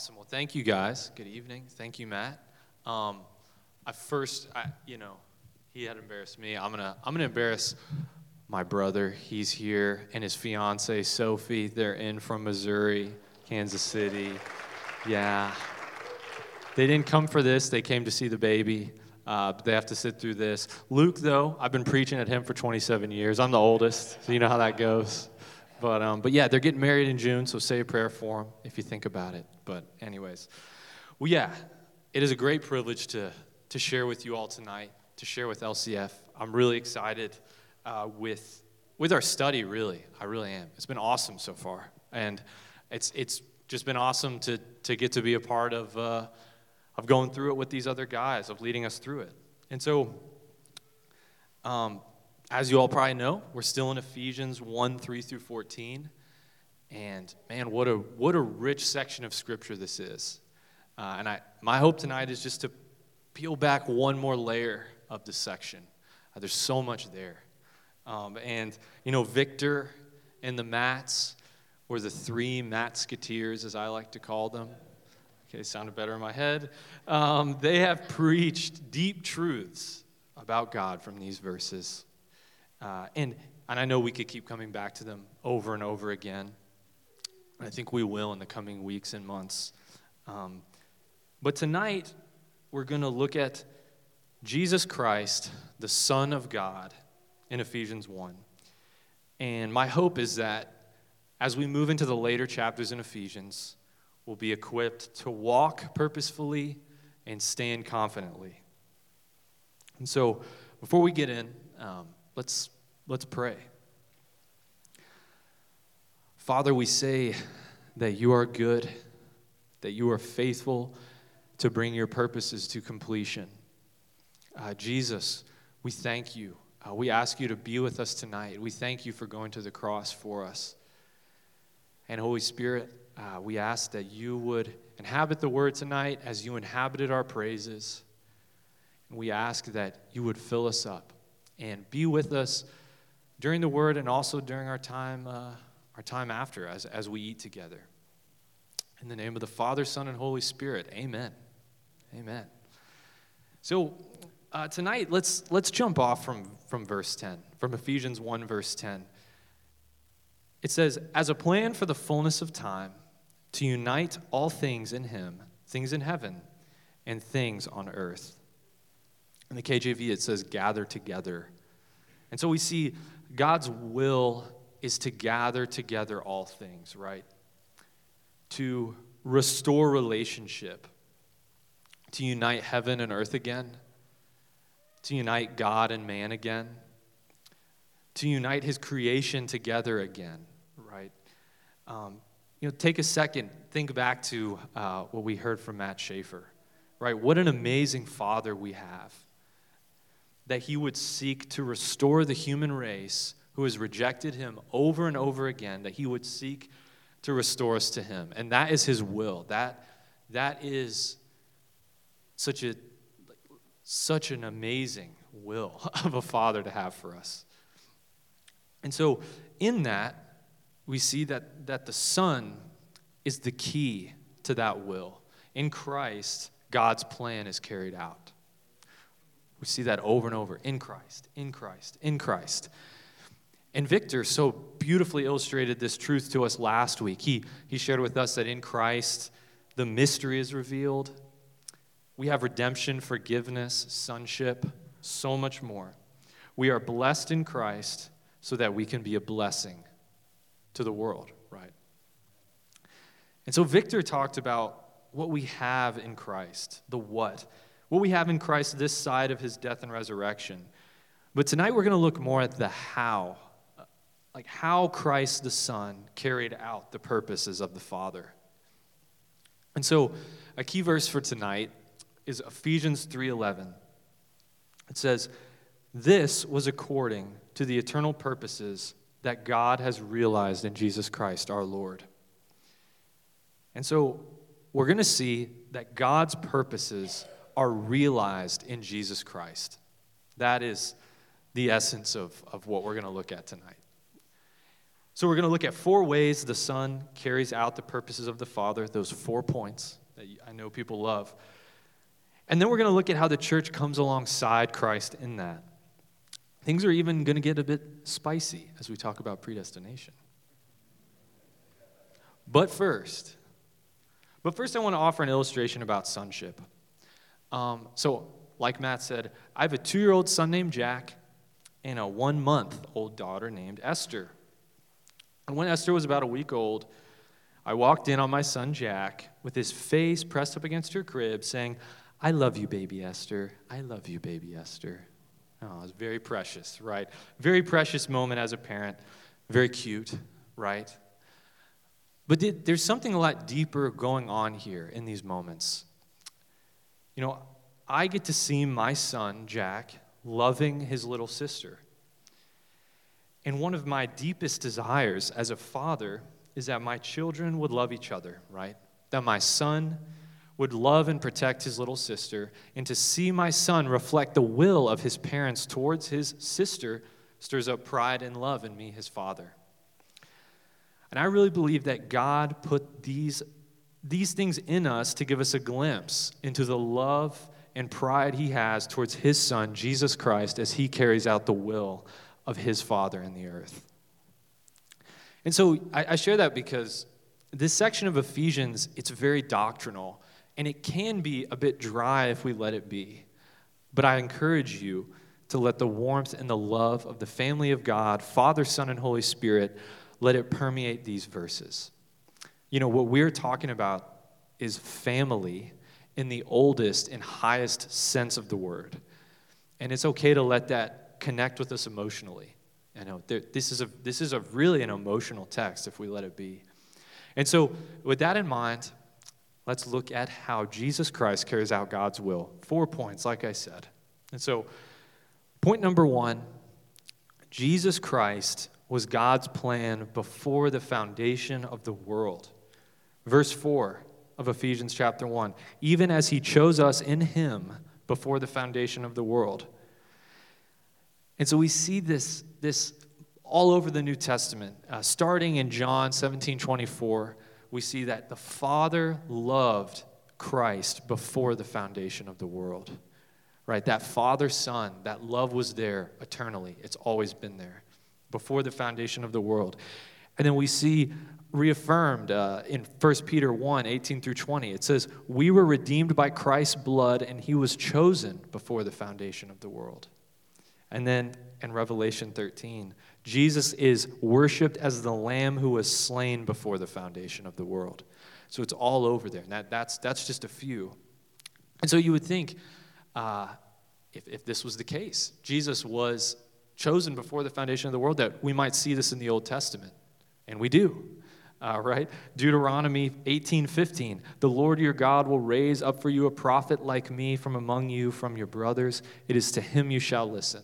Awesome. Well, thank you guys. Good evening. Thank you, Matt. Um, I first, I, you know, he had embarrassed me. I'm gonna, I'm gonna embarrass my brother. He's here, and his fiance Sophie. They're in from Missouri, Kansas City. Yeah. They didn't come for this. They came to see the baby. Uh, but they have to sit through this. Luke, though, I've been preaching at him for 27 years. I'm the oldest, so you know how that goes. But, um, but yeah, they're getting married in June, so say a prayer for them if you think about it. But, anyways, well, yeah, it is a great privilege to, to share with you all tonight, to share with LCF. I'm really excited uh, with, with our study, really. I really am. It's been awesome so far. And it's, it's just been awesome to, to get to be a part of, uh, of going through it with these other guys, of leading us through it. And so, um, as you all probably know, we're still in Ephesians 1 3 through 14. And man, what a, what a rich section of scripture this is. Uh, and I, my hope tonight is just to peel back one more layer of this section. Uh, there's so much there. Um, and, you know, Victor and the Mats were the three Matsketeers, as I like to call them. Okay, sounded better in my head. Um, they have preached deep truths about God from these verses. Uh, and, and I know we could keep coming back to them over and over again. I think we will in the coming weeks and months. Um, but tonight, we're going to look at Jesus Christ, the Son of God, in Ephesians 1. And my hope is that as we move into the later chapters in Ephesians, we'll be equipped to walk purposefully and stand confidently. And so, before we get in, um, Let's, let's pray. Father, we say that you are good, that you are faithful to bring your purposes to completion. Uh, Jesus, we thank you. Uh, we ask you to be with us tonight. We thank you for going to the cross for us. And Holy Spirit, uh, we ask that you would inhabit the word tonight as you inhabited our praises. And we ask that you would fill us up and be with us during the word and also during our time, uh, our time after as, as we eat together. In the name of the Father, Son, and Holy Spirit, amen. Amen. So uh, tonight, let's, let's jump off from, from verse 10, from Ephesians 1, verse 10. It says, As a plan for the fullness of time, to unite all things in Him, things in heaven and things on earth. In the KJV, it says, gather together. And so we see God's will is to gather together all things, right? To restore relationship, to unite heaven and earth again, to unite God and man again, to unite his creation together again, right? Um, you know, take a second, think back to uh, what we heard from Matt Schaefer, right? What an amazing father we have that he would seek to restore the human race who has rejected him over and over again, that he would seek to restore us to him. And that is his will. That, that is such, a, such an amazing will of a father to have for us. And so, in that, we see that, that the Son is the key to that will. In Christ, God's plan is carried out. We see that over and over in Christ, in Christ, in Christ. And Victor so beautifully illustrated this truth to us last week. He, he shared with us that in Christ, the mystery is revealed. We have redemption, forgiveness, sonship, so much more. We are blessed in Christ so that we can be a blessing to the world, right? And so Victor talked about what we have in Christ, the what what we have in Christ this side of his death and resurrection. But tonight we're going to look more at the how, like how Christ the Son carried out the purposes of the Father. And so a key verse for tonight is Ephesians 3:11. It says, "This was according to the eternal purposes that God has realized in Jesus Christ our Lord." And so we're going to see that God's purposes are realized in Jesus Christ. That is the essence of, of what we're going to look at tonight. So, we're going to look at four ways the Son carries out the purposes of the Father, those four points that I know people love. And then we're going to look at how the church comes alongside Christ in that. Things are even going to get a bit spicy as we talk about predestination. But first, but first, I want to offer an illustration about sonship. Um, so, like Matt said, I have a two year old son named Jack and a one month old daughter named Esther. And when Esther was about a week old, I walked in on my son Jack with his face pressed up against her crib, saying, I love you, baby Esther. I love you, baby Esther. Oh, it was very precious, right? Very precious moment as a parent. Very cute, right? But there's something a lot deeper going on here in these moments. You know, I get to see my son, Jack, loving his little sister. And one of my deepest desires as a father is that my children would love each other, right? That my son would love and protect his little sister, and to see my son reflect the will of his parents towards his sister stirs up pride and love in me, his father. And I really believe that God put these, these things in us to give us a glimpse into the love and pride he has towards his son, Jesus Christ, as he carries out the will of his Father in the earth. And so I, I share that because this section of Ephesians, it's very doctrinal, and it can be a bit dry if we let it be. But I encourage you to let the warmth and the love of the family of God, Father, Son, and Holy Spirit, let it permeate these verses. You know, what we're talking about is family in the oldest and highest sense of the word. And it's okay to let that connect with us emotionally. I know there, this is a this is a really an emotional text if we let it be. And so, with that in mind, let's look at how Jesus Christ carries out God's will. Four points, like I said. And so, point number one: Jesus Christ was God's plan before the foundation of the world. Verse four of Ephesians chapter one: Even as He chose us in Him before the foundation of the world and so we see this, this all over the New Testament. Uh, starting in John 17 24, we see that the Father loved Christ before the foundation of the world. Right? That Father Son, that love was there eternally. It's always been there before the foundation of the world. And then we see reaffirmed uh, in 1 Peter 1 18 through 20. It says, We were redeemed by Christ's blood, and he was chosen before the foundation of the world. And then in Revelation 13, Jesus is worshiped as the Lamb who was slain before the foundation of the world. So it's all over there. And that, that's, that's just a few. And so you would think, uh, if, if this was the case, Jesus was chosen before the foundation of the world, that we might see this in the Old Testament. And we do. Uh, right? Deuteronomy 18:15. The Lord your God will raise up for you a prophet like me from among you, from your brothers. It is to him you shall listen.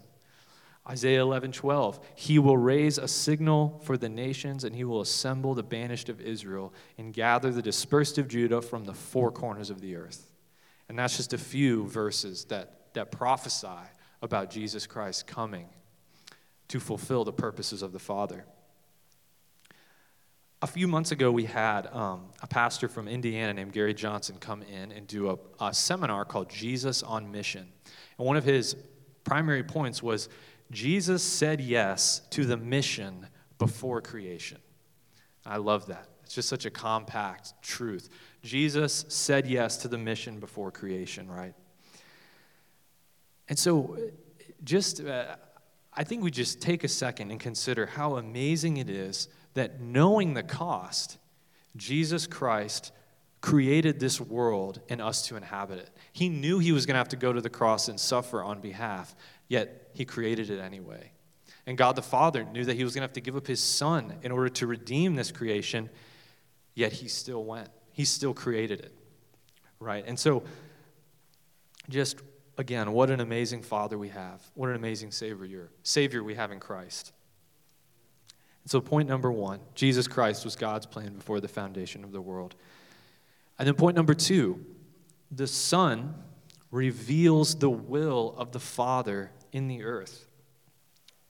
Isaiah 11, 12. He will raise a signal for the nations, and he will assemble the banished of Israel and gather the dispersed of Judah from the four corners of the earth. And that's just a few verses that, that prophesy about Jesus Christ coming to fulfill the purposes of the Father. A few months ago, we had um, a pastor from Indiana named Gary Johnson come in and do a, a seminar called Jesus on Mission. And one of his primary points was Jesus said yes to the mission before creation. I love that. It's just such a compact truth. Jesus said yes to the mission before creation, right? And so, just, uh, I think we just take a second and consider how amazing it is that knowing the cost, Jesus Christ created this world and us to inhabit it. He knew he was going to have to go to the cross and suffer on behalf. Yet he created it anyway. And God the Father knew that he was going to have to give up his son in order to redeem this creation, yet he still went. He still created it. Right? And so, just again, what an amazing Father we have. What an amazing Savior, Savior we have in Christ. And so, point number one Jesus Christ was God's plan before the foundation of the world. And then, point number two the Son reveals the will of the Father in the earth.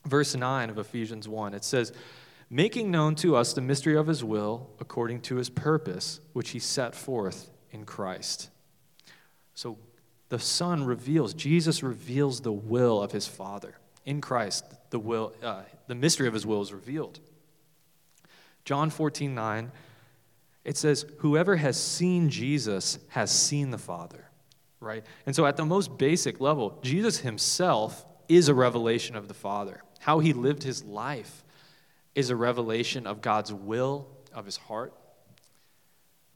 Verse 9 of Ephesians 1, it says, making known to us the mystery of his will according to his purpose, which he set forth in Christ. So the Son reveals, Jesus reveals the will of his Father. In Christ, the, will, uh, the mystery of his will is revealed. John 14, 9, it says, Whoever has seen Jesus has seen the Father, right? And so, at the most basic level, Jesus himself is a revelation of the Father. How he lived his life is a revelation of God's will, of his heart.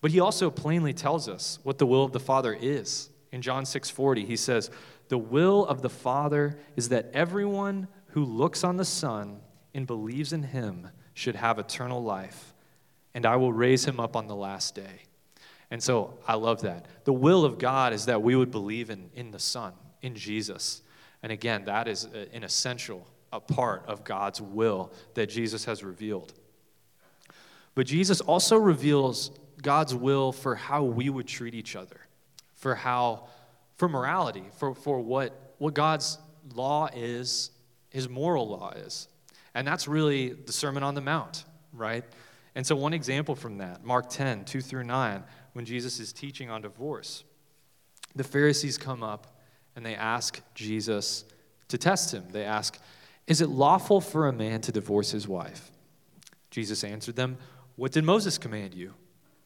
But he also plainly tells us what the will of the Father is. In John 6:40, he says, "The will of the Father is that everyone who looks on the Son and believes in him should have eternal life, and I will raise him up on the last day." And so I love that. The will of God is that we would believe in, in the Son, in Jesus. And again, that is an essential a part of God's will that Jesus has revealed. But Jesus also reveals God's will for how we would treat each other, for how, for morality, for, for what, what God's law is, his moral law is. And that's really the Sermon on the Mount, right? And so, one example from that, Mark 10, 2 through 9, when Jesus is teaching on divorce, the Pharisees come up and they ask Jesus to test him. They ask, Is it lawful for a man to divorce his wife? Jesus answered them, What did Moses command you?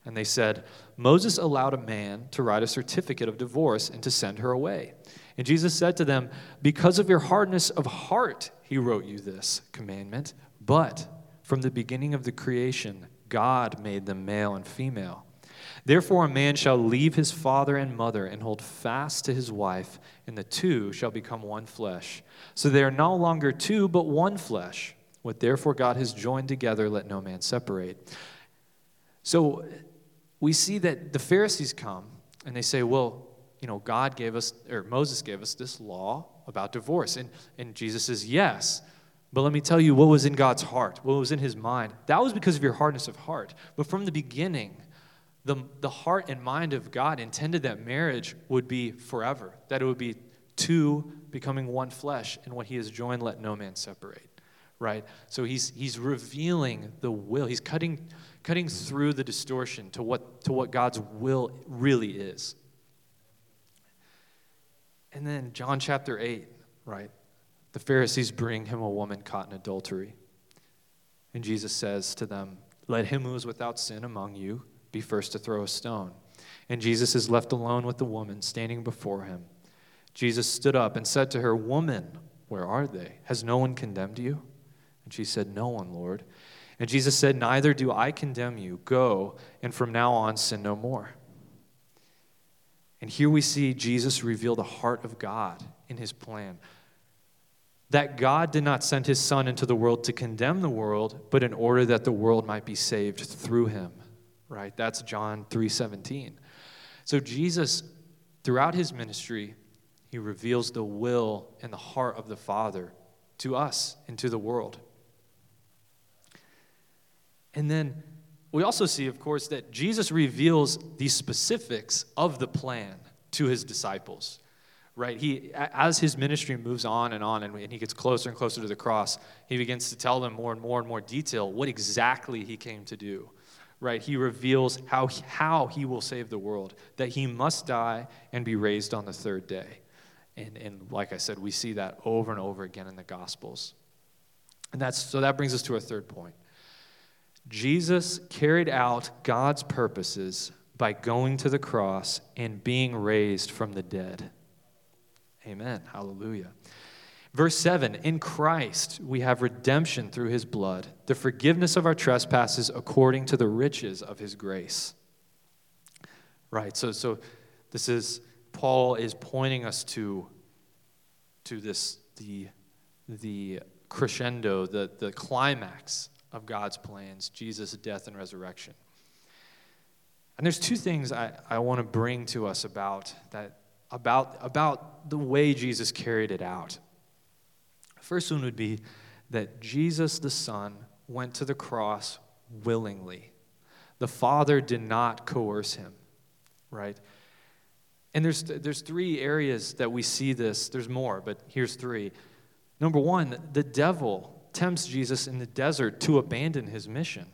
And they said, Moses allowed a man to write a certificate of divorce and to send her away. And Jesus said to them, Because of your hardness of heart, he wrote you this commandment. But from the beginning of the creation, God made them male and female. Therefore, a man shall leave his father and mother and hold fast to his wife, and the two shall become one flesh. So they are no longer two, but one flesh. What therefore God has joined together, let no man separate. So we see that the Pharisees come and they say, well, you know, God gave us, or Moses gave us this law about divorce. And, and Jesus says, yes. But let me tell you what was in God's heart, what was in his mind. That was because of your hardness of heart. But from the beginning, the, the heart and mind of God intended that marriage would be forever, that it would be two becoming one flesh, and what he has joined, let no man separate. Right? So he's, he's revealing the will. He's cutting cutting through the distortion to what, to what God's will really is. And then John chapter 8, right? The Pharisees bring him a woman caught in adultery. And Jesus says to them, Let him who is without sin among you be first to throw a stone. And Jesus is left alone with the woman standing before him. Jesus stood up and said to her, Woman, where are they? Has no one condemned you? And she said, No one, Lord. And Jesus said, Neither do I condemn you. Go, and from now on sin no more. And here we see Jesus reveal the heart of God in his plan. That God did not send his Son into the world to condemn the world, but in order that the world might be saved through him. Right? That's John 3:17. So Jesus, throughout his ministry, he reveals the will and the heart of the Father to us and to the world. And then we also see, of course, that Jesus reveals the specifics of the plan to his disciples. Right? He, as his ministry moves on and on, and he gets closer and closer to the cross, he begins to tell them more and more and more detail what exactly he came to do. Right? He reveals how, how he will save the world, that he must die and be raised on the third day. And, and like I said, we see that over and over again in the Gospels. And that's, so that brings us to our third point. Jesus carried out God's purposes by going to the cross and being raised from the dead. Amen. Hallelujah. Verse 7 In Christ we have redemption through his blood, the forgiveness of our trespasses according to the riches of his grace. Right, so, so this is, Paul is pointing us to, to this, the, the crescendo, the, the climax of God's plans Jesus' death and resurrection. And there's two things I, I want to bring to us about that about, about the way Jesus carried it out. First one would be that Jesus the Son went to the cross willingly. The Father did not coerce him, right? And there's, there's three areas that we see this. There's more, but here's three. Number one, the devil tempts Jesus in the desert to abandon his mission,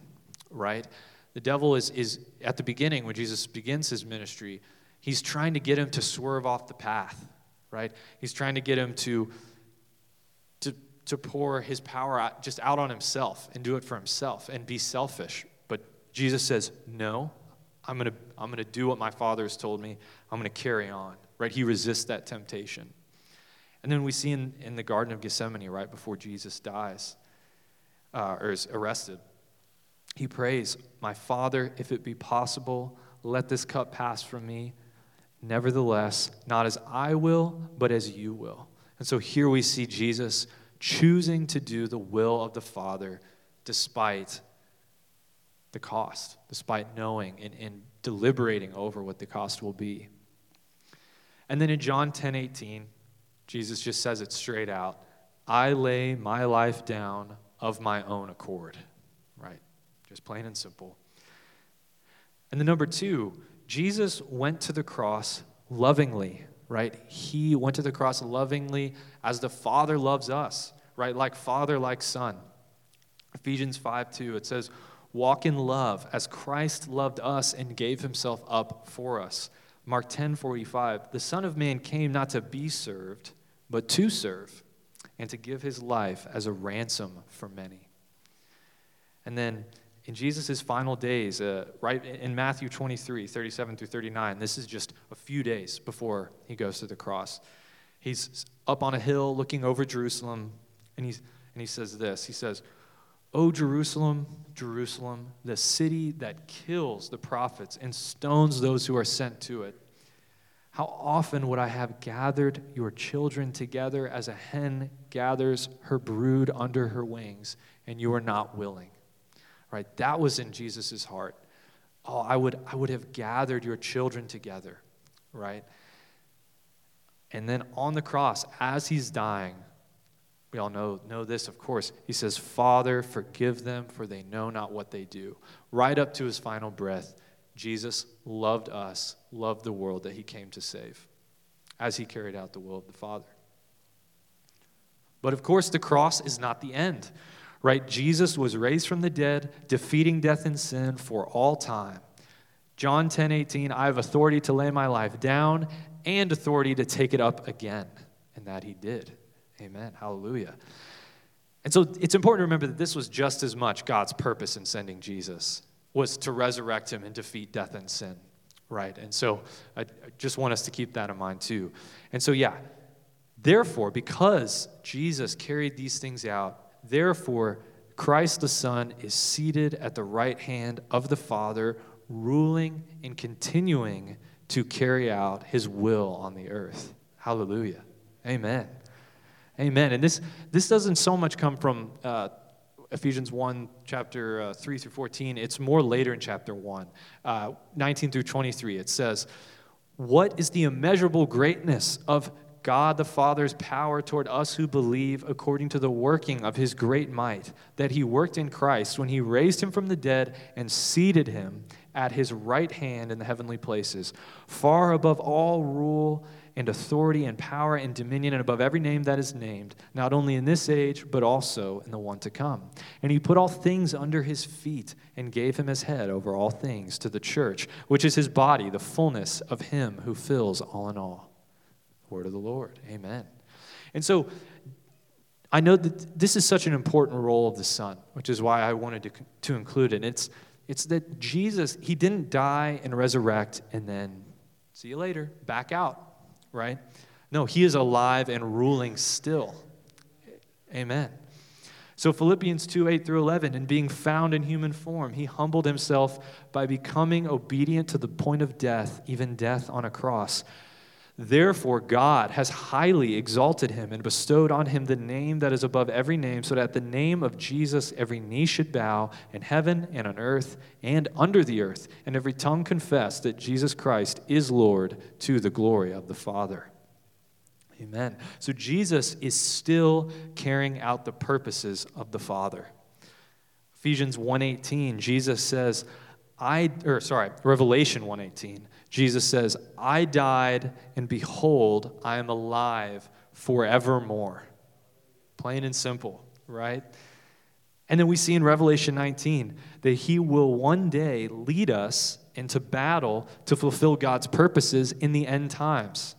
right? The devil is, is at the beginning, when Jesus begins his ministry, he's trying to get him to swerve off the path, right? He's trying to get him to, to, pour his power out, just out on himself and do it for himself and be selfish. But Jesus says, No, I'm going to I'm going to do what my father has told me. I'm going to carry on, right? He resists that temptation. And then we see in, in the Garden of Gethsemane, right before Jesus dies uh, or is arrested, he prays, My Father, if it be possible, let this cup pass from me. Nevertheless, not as I will, but as you will. And so here we see Jesus choosing to do the will of the Father despite the cost, despite knowing and, and deliberating over what the cost will be. And then in John 10 18, Jesus just says it straight out I lay my life down of my own accord. Right? Just plain and simple. And the number two, Jesus went to the cross lovingly, right? He went to the cross lovingly as the Father loves us, right? Like Father, like Son. Ephesians 5 2, it says, Walk in love as Christ loved us and gave himself up for us. Mark 10 45, the Son of Man came not to be served, but to serve and to give his life as a ransom for many. And then in Jesus' final days, uh, right in Matthew 23, 37 through 39, this is just a few days before he goes to the cross. He's up on a hill looking over Jerusalem, and, he's, and he says this He says, O Jerusalem, Jerusalem, the city that kills the prophets and stones those who are sent to it. How often would I have gathered your children together as a hen gathers her brood under her wings, and you are not willing? Right? That was in Jesus' heart. Oh, I would, I would have gathered your children together, right? And then on the cross, as he's dying, we all know, know this, of course. He says, Father, forgive them, for they know not what they do. Right up to his final breath, Jesus loved us, loved the world that he came to save as he carried out the will of the Father. But of course, the cross is not the end, right? Jesus was raised from the dead, defeating death and sin for all time. John 10 18, I have authority to lay my life down and authority to take it up again. And that he did. Amen. Hallelujah. And so it's important to remember that this was just as much God's purpose in sending Jesus was to resurrect him and defeat death and sin, right? And so I, I just want us to keep that in mind too. And so yeah, therefore because Jesus carried these things out, therefore Christ the Son is seated at the right hand of the Father, ruling and continuing to carry out his will on the earth. Hallelujah. Amen. Amen. And this, this doesn't so much come from uh, Ephesians 1, chapter uh, 3 through 14. It's more later in chapter 1, uh, 19 through 23. It says, What is the immeasurable greatness of God the Father's power toward us who believe according to the working of his great might that he worked in Christ when he raised him from the dead and seated him at his right hand in the heavenly places, far above all rule and authority and power and dominion and above every name that is named, not only in this age, but also in the one to come. And he put all things under his feet and gave him his head over all things to the church, which is his body, the fullness of him who fills all in all. Word of the Lord. Amen. And so I know that this is such an important role of the Son, which is why I wanted to, to include it. It's, it's that Jesus, he didn't die and resurrect and then see you later, back out right? No, he is alive and ruling still. Amen. So Philippians 2 8 through 11, and being found in human form, he humbled himself by becoming obedient to the point of death, even death on a cross. Therefore, God has highly exalted him and bestowed on him the name that is above every name, so that at the name of Jesus every knee should bow in heaven and on earth and under the earth, and every tongue confess that Jesus Christ is Lord to the glory of the Father. Amen. So Jesus is still carrying out the purposes of the Father. Ephesians 1:18, Jesus says, I or sorry, Revelation 1:18. Jesus says, I died, and behold, I am alive forevermore. Plain and simple, right? And then we see in Revelation 19 that he will one day lead us into battle to fulfill God's purposes in the end times.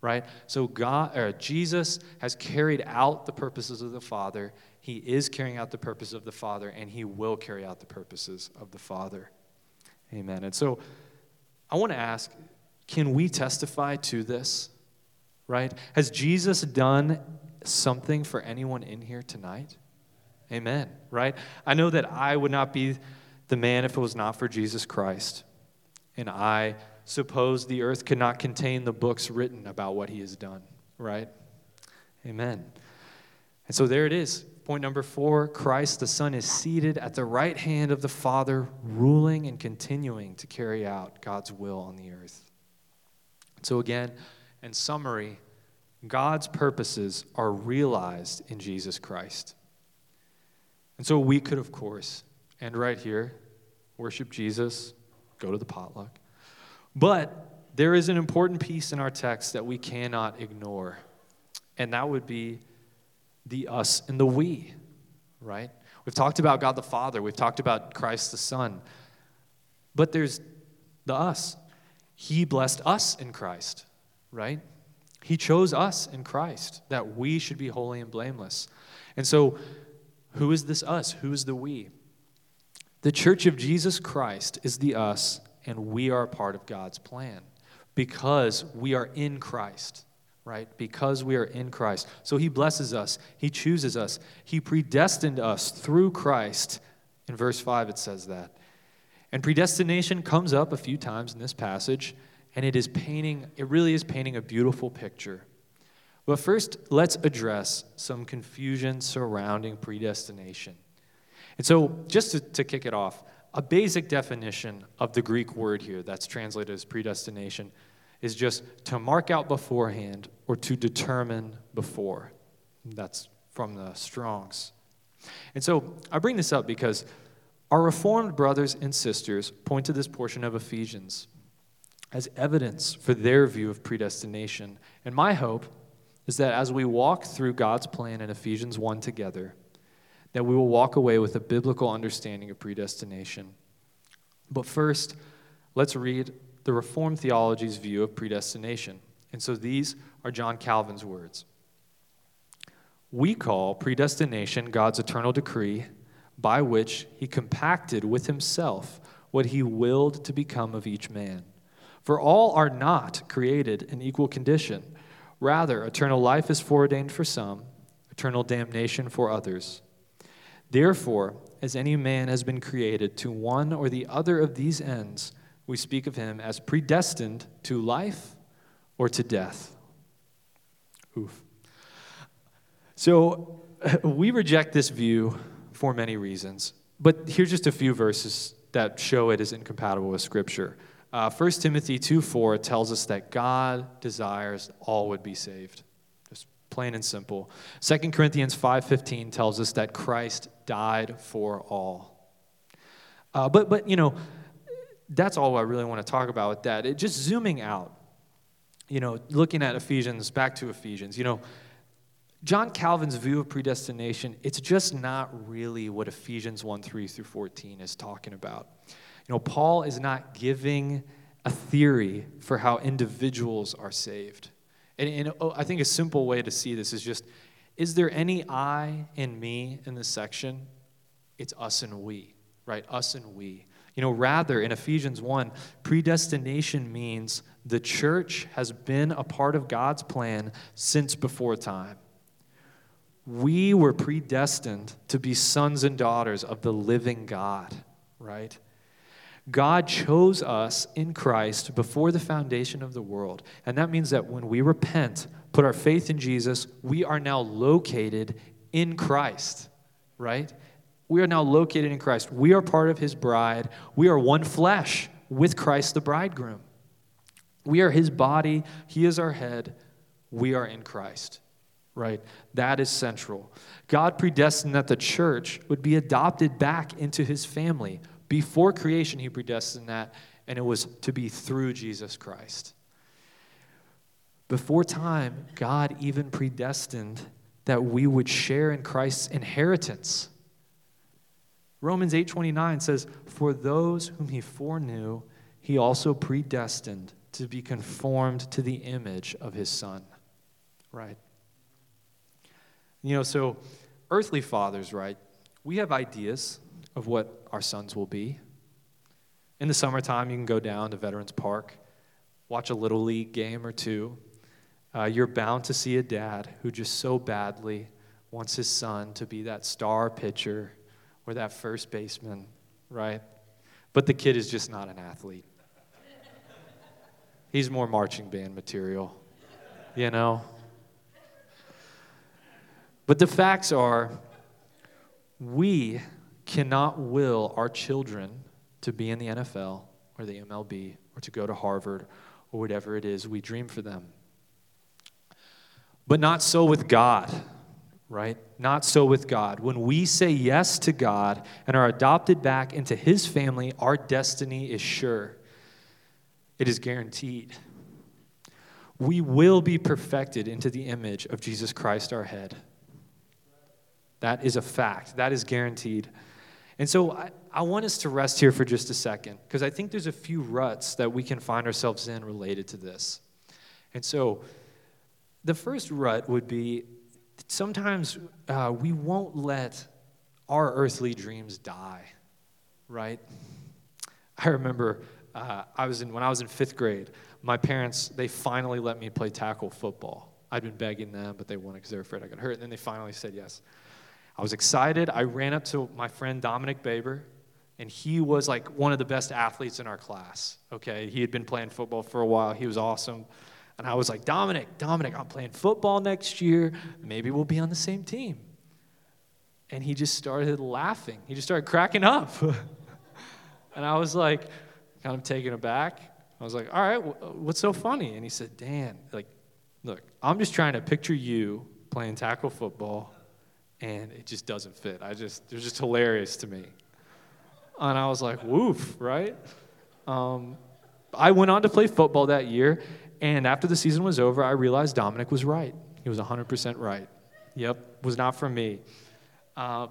Right? So God or Jesus has carried out the purposes of the Father. He is carrying out the purpose of the Father and he will carry out the purposes of the Father. Amen. And so I want to ask, can we testify to this? Right? Has Jesus done something for anyone in here tonight? Amen. Right? I know that I would not be the man if it was not for Jesus Christ. And I suppose the earth could not contain the books written about what he has done. Right? Amen. And so there it is. Point number four Christ the Son is seated at the right hand of the Father, ruling and continuing to carry out God's will on the earth. So, again, in summary, God's purposes are realized in Jesus Christ. And so we could, of course, end right here, worship Jesus, go to the potluck. But there is an important piece in our text that we cannot ignore, and that would be the us and the we, right? We've talked about God the Father, we've talked about Christ the Son, but there's the us. He blessed us in Christ, right? He chose us in Christ that we should be holy and blameless. And so who is this us? Who is the we? The church of Jesus Christ is the us, and we are part of God's plan because we are in Christ, right? Because we are in Christ. So he blesses us, he chooses us, he predestined us through Christ. In verse 5, it says that. And predestination comes up a few times in this passage, and it is painting, it really is painting a beautiful picture but first, let's address some confusion surrounding predestination. And so, just to, to, kick it off, a basic definition of the Greek word here that's translated as predestination is just to mark out beforehand or to determine before. That's from the Strongs. And so, I bring this up because our Reformed brothers and sisters point to this portion of Ephesians as evidence for their view of predestination. And my hope is that as we walk through God's plan in Ephesians 1 together, that we will walk away with a biblical understanding of predestination. But first, let's read the Reformed theology's view of predestination. And so these are John Calvin's words. We call predestination God's eternal decree by which he compacted with himself what he willed to become of each man. For all are not created in equal condition. Rather, eternal life is foreordained for some, eternal damnation for others. Therefore, as any man has been created to one or the other of these ends, we speak of him as predestined to life or to death. Oof. So, we reject this view for many reasons, but here's just a few verses that show it is incompatible with Scripture. Uh, 1 Timothy 2 4 tells us that God desires all would be saved. Just plain and simple. 2 Corinthians 5.15 tells us that Christ died for all. Uh, but, but, you know, that's all I really want to talk about with that. It, just zooming out, you know, looking at Ephesians, back to Ephesians, you know, John Calvin's view of predestination, it's just not really what Ephesians 1 3 through 14 is talking about. You know, Paul is not giving a theory for how individuals are saved. And, and oh, I think a simple way to see this is just is there any I in me in this section? It's us and we, right? Us and we. You know, rather, in Ephesians 1, predestination means the church has been a part of God's plan since before time. We were predestined to be sons and daughters of the living God, right? God chose us in Christ before the foundation of the world. And that means that when we repent, put our faith in Jesus, we are now located in Christ, right? We are now located in Christ. We are part of his bride. We are one flesh with Christ the bridegroom. We are his body. He is our head. We are in Christ, right? That is central. God predestined that the church would be adopted back into his family before creation, he predestined that, and it was to be through Jesus Christ. Before time, God even predestined that we would share in Christ's inheritance. Romans 8:29 says, "For those whom he foreknew, he also predestined to be conformed to the image of his son." Right? You know, so earthly fathers, right? We have ideas of what our sons will be. In the summertime, you can go down to Veterans Park, watch a little league game or two. Uh, you're bound to see a dad who just so badly wants his son to be that star pitcher or that first baseman, right? But the kid is just not an athlete. He's more marching band material, you know? But the facts are, we cannot will our children to be in the NFL or the MLB or to go to Harvard or whatever it is we dream for them. But not so with God, right? Not so with God. When we say yes to God and are adopted back into His family, our destiny is sure, it is guaranteed. We will be perfected into the image of Jesus Christ, our head. That is a fact. That is guaranteed. And so I, I want us to rest here for just a second because I think there's a few ruts that we can find ourselves in related to this. And so the first rut would be sometimes uh, we won't let our earthly dreams die, right? I remember uh, I was in when I was in fifth grade. My parents they finally let me play tackle football. I'd been begging them, but they wouldn't because they were afraid I got hurt. And then they finally said yes. I was excited. I ran up to my friend Dominic Baber, and he was like one of the best athletes in our class. Okay, he had been playing football for a while. He was awesome. And I was like, Dominic, Dominic, I'm playing football next year. Maybe we'll be on the same team. And he just started laughing. He just started cracking up. and I was like, kind of taken aback. I was like, all right, what's so funny? And he said, Dan, like, look, I'm just trying to picture you playing tackle football and it just doesn't fit. I just, they're just hilarious to me. And I was like, woof, right? Um, I went on to play football that year, and after the season was over, I realized Dominic was right. He was 100% right. Yep, was not for me. Uh,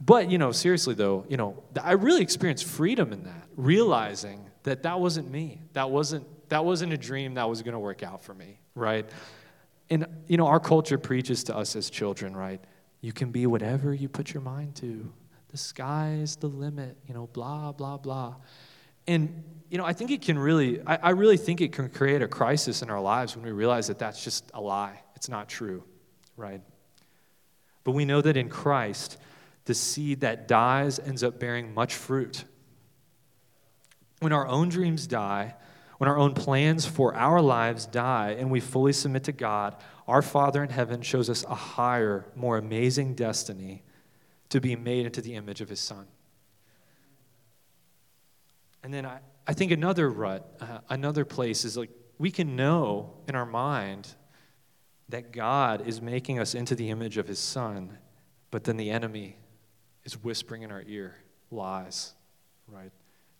but, you know, seriously though, you know, I really experienced freedom in that, realizing that that wasn't me. That wasn't, that wasn't a dream that was going to work out for me, right? And, you know, our culture preaches to us as children, right? You can be whatever you put your mind to. The sky's the limit, you know, blah, blah, blah. And, you know, I think it can really, I, I really think it can create a crisis in our lives when we realize that that's just a lie. It's not true, right? But we know that in Christ, the seed that dies ends up bearing much fruit. When our own dreams die, when our own plans for our lives die, and we fully submit to God, our Father in heaven shows us a higher, more amazing destiny to be made into the image of his Son. And then I, I think another rut, uh, another place is like we can know in our mind that God is making us into the image of his Son, but then the enemy is whispering in our ear lies, right?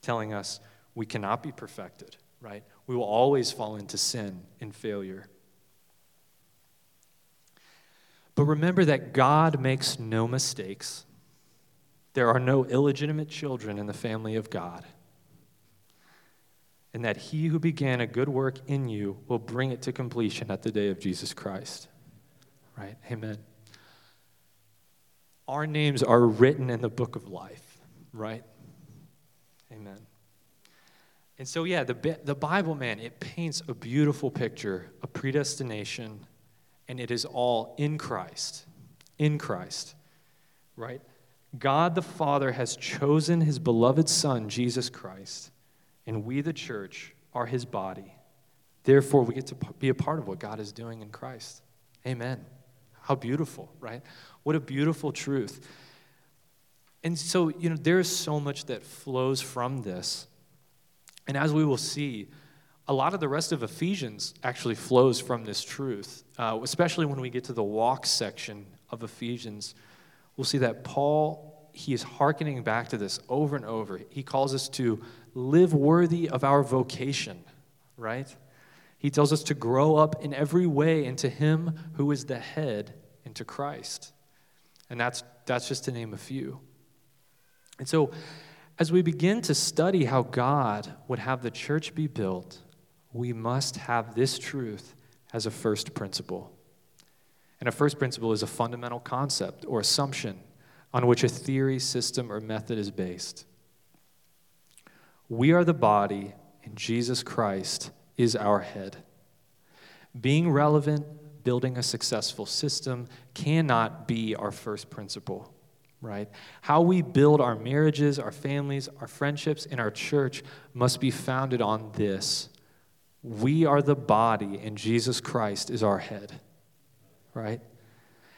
Telling us we cannot be perfected, right? We will always fall into sin and failure. But remember that God makes no mistakes. There are no illegitimate children in the family of God. And that he who began a good work in you will bring it to completion at the day of Jesus Christ. Right? Amen. Our names are written in the book of life, right? Amen. And so, yeah, the, the Bible, man, it paints a beautiful picture of predestination and it is all in Christ. In Christ, right? God the Father has chosen his beloved Son, Jesus Christ, and we, the church, are his body. Therefore, we get to be a part of what God is doing in Christ. Amen. How beautiful, right? What a beautiful truth. And so, you know, there is so much that flows from this. And as we will see, a lot of the rest of Ephesians actually flows from this truth, uh, especially when we get to the walk section of Ephesians. We'll see that Paul, he is hearkening back to this over and over. He calls us to live worthy of our vocation, right? He tells us to grow up in every way into Him who is the head, into Christ. And that's, that's just to name a few. And so, as we begin to study how God would have the church be built, we must have this truth as a first principle. And a first principle is a fundamental concept or assumption on which a theory, system, or method is based. We are the body, and Jesus Christ is our head. Being relevant, building a successful system cannot be our first principle, right? How we build our marriages, our families, our friendships, and our church must be founded on this. We are the body, and Jesus Christ is our head, right?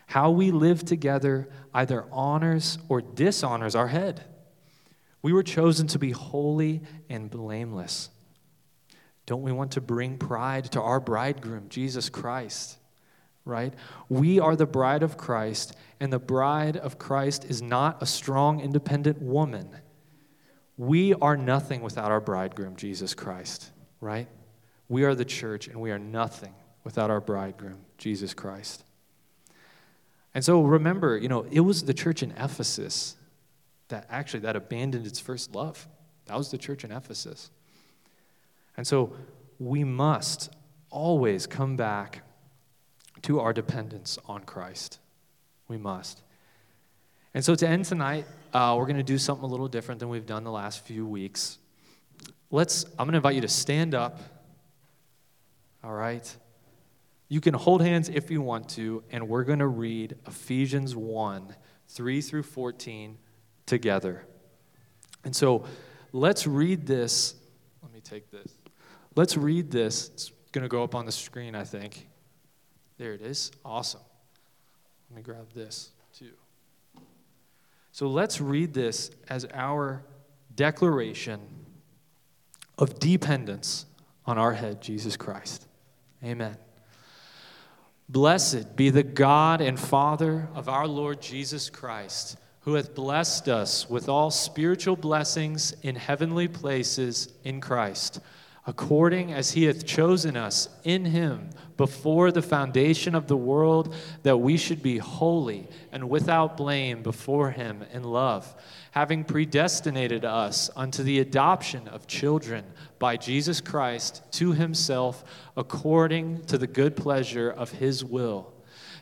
How we live together either honors or dishonors our head. We were chosen to be holy and blameless. Don't we want to bring pride to our bridegroom, Jesus Christ? Right? We are the bride of Christ, and the bride of Christ is not a strong, independent woman. We are nothing without our bridegroom, Jesus Christ, right? We are the church, and we are nothing without our bridegroom, Jesus Christ. And so remember, you know, it was the church in Ephesus that actually that abandoned its first love. That was the church in Ephesus. And so we must always come back to our dependence on Christ. We must. And so to end tonight, uh, we're going to do something a little different than we've done the last few weeks. Let's, I'm going to invite you to stand up. All right? You can hold hands if you want to, and we're going to read Ephesians 1 3 through 14 together. And so let's read this. Let me take this. Let's read this. It's going to go up on the screen, I think. There it is. Awesome. Let me grab this too. So let's read this as our declaration of dependence on our head, Jesus Christ. Amen. Blessed be the God and Father of our Lord Jesus Christ who hath blessed us with all spiritual blessings in heavenly places in Christ, according as he hath chosen us in him before the foundation of the world, that we should be holy and without blame before him in love, having predestinated us unto the adoption of children by Jesus Christ to himself, according to the good pleasure of his will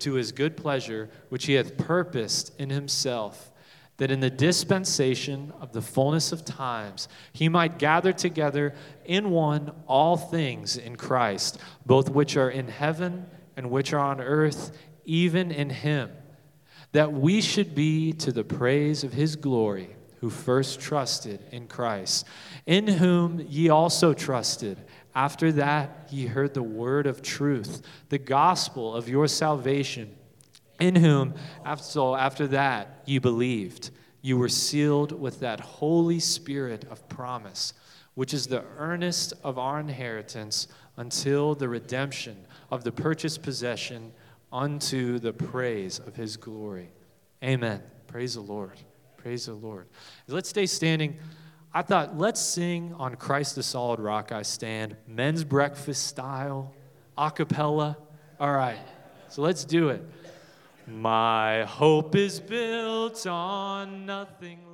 to his good pleasure, which he hath purposed in himself, that in the dispensation of the fullness of times he might gather together in one all things in Christ, both which are in heaven and which are on earth, even in him, that we should be to the praise of his glory, who first trusted in Christ, in whom ye also trusted after that, ye heard the word of truth, the gospel of your salvation, in whom, after, after that, ye believed. You were sealed with that Holy Spirit of promise, which is the earnest of our inheritance until the redemption of the purchased possession unto the praise of his glory. Amen. Praise the Lord. Praise the Lord. Let's stay standing. I thought, let's sing on Christ the Solid Rock I Stand, men's breakfast style, a cappella. All right, so let's do it. My hope is built on nothing.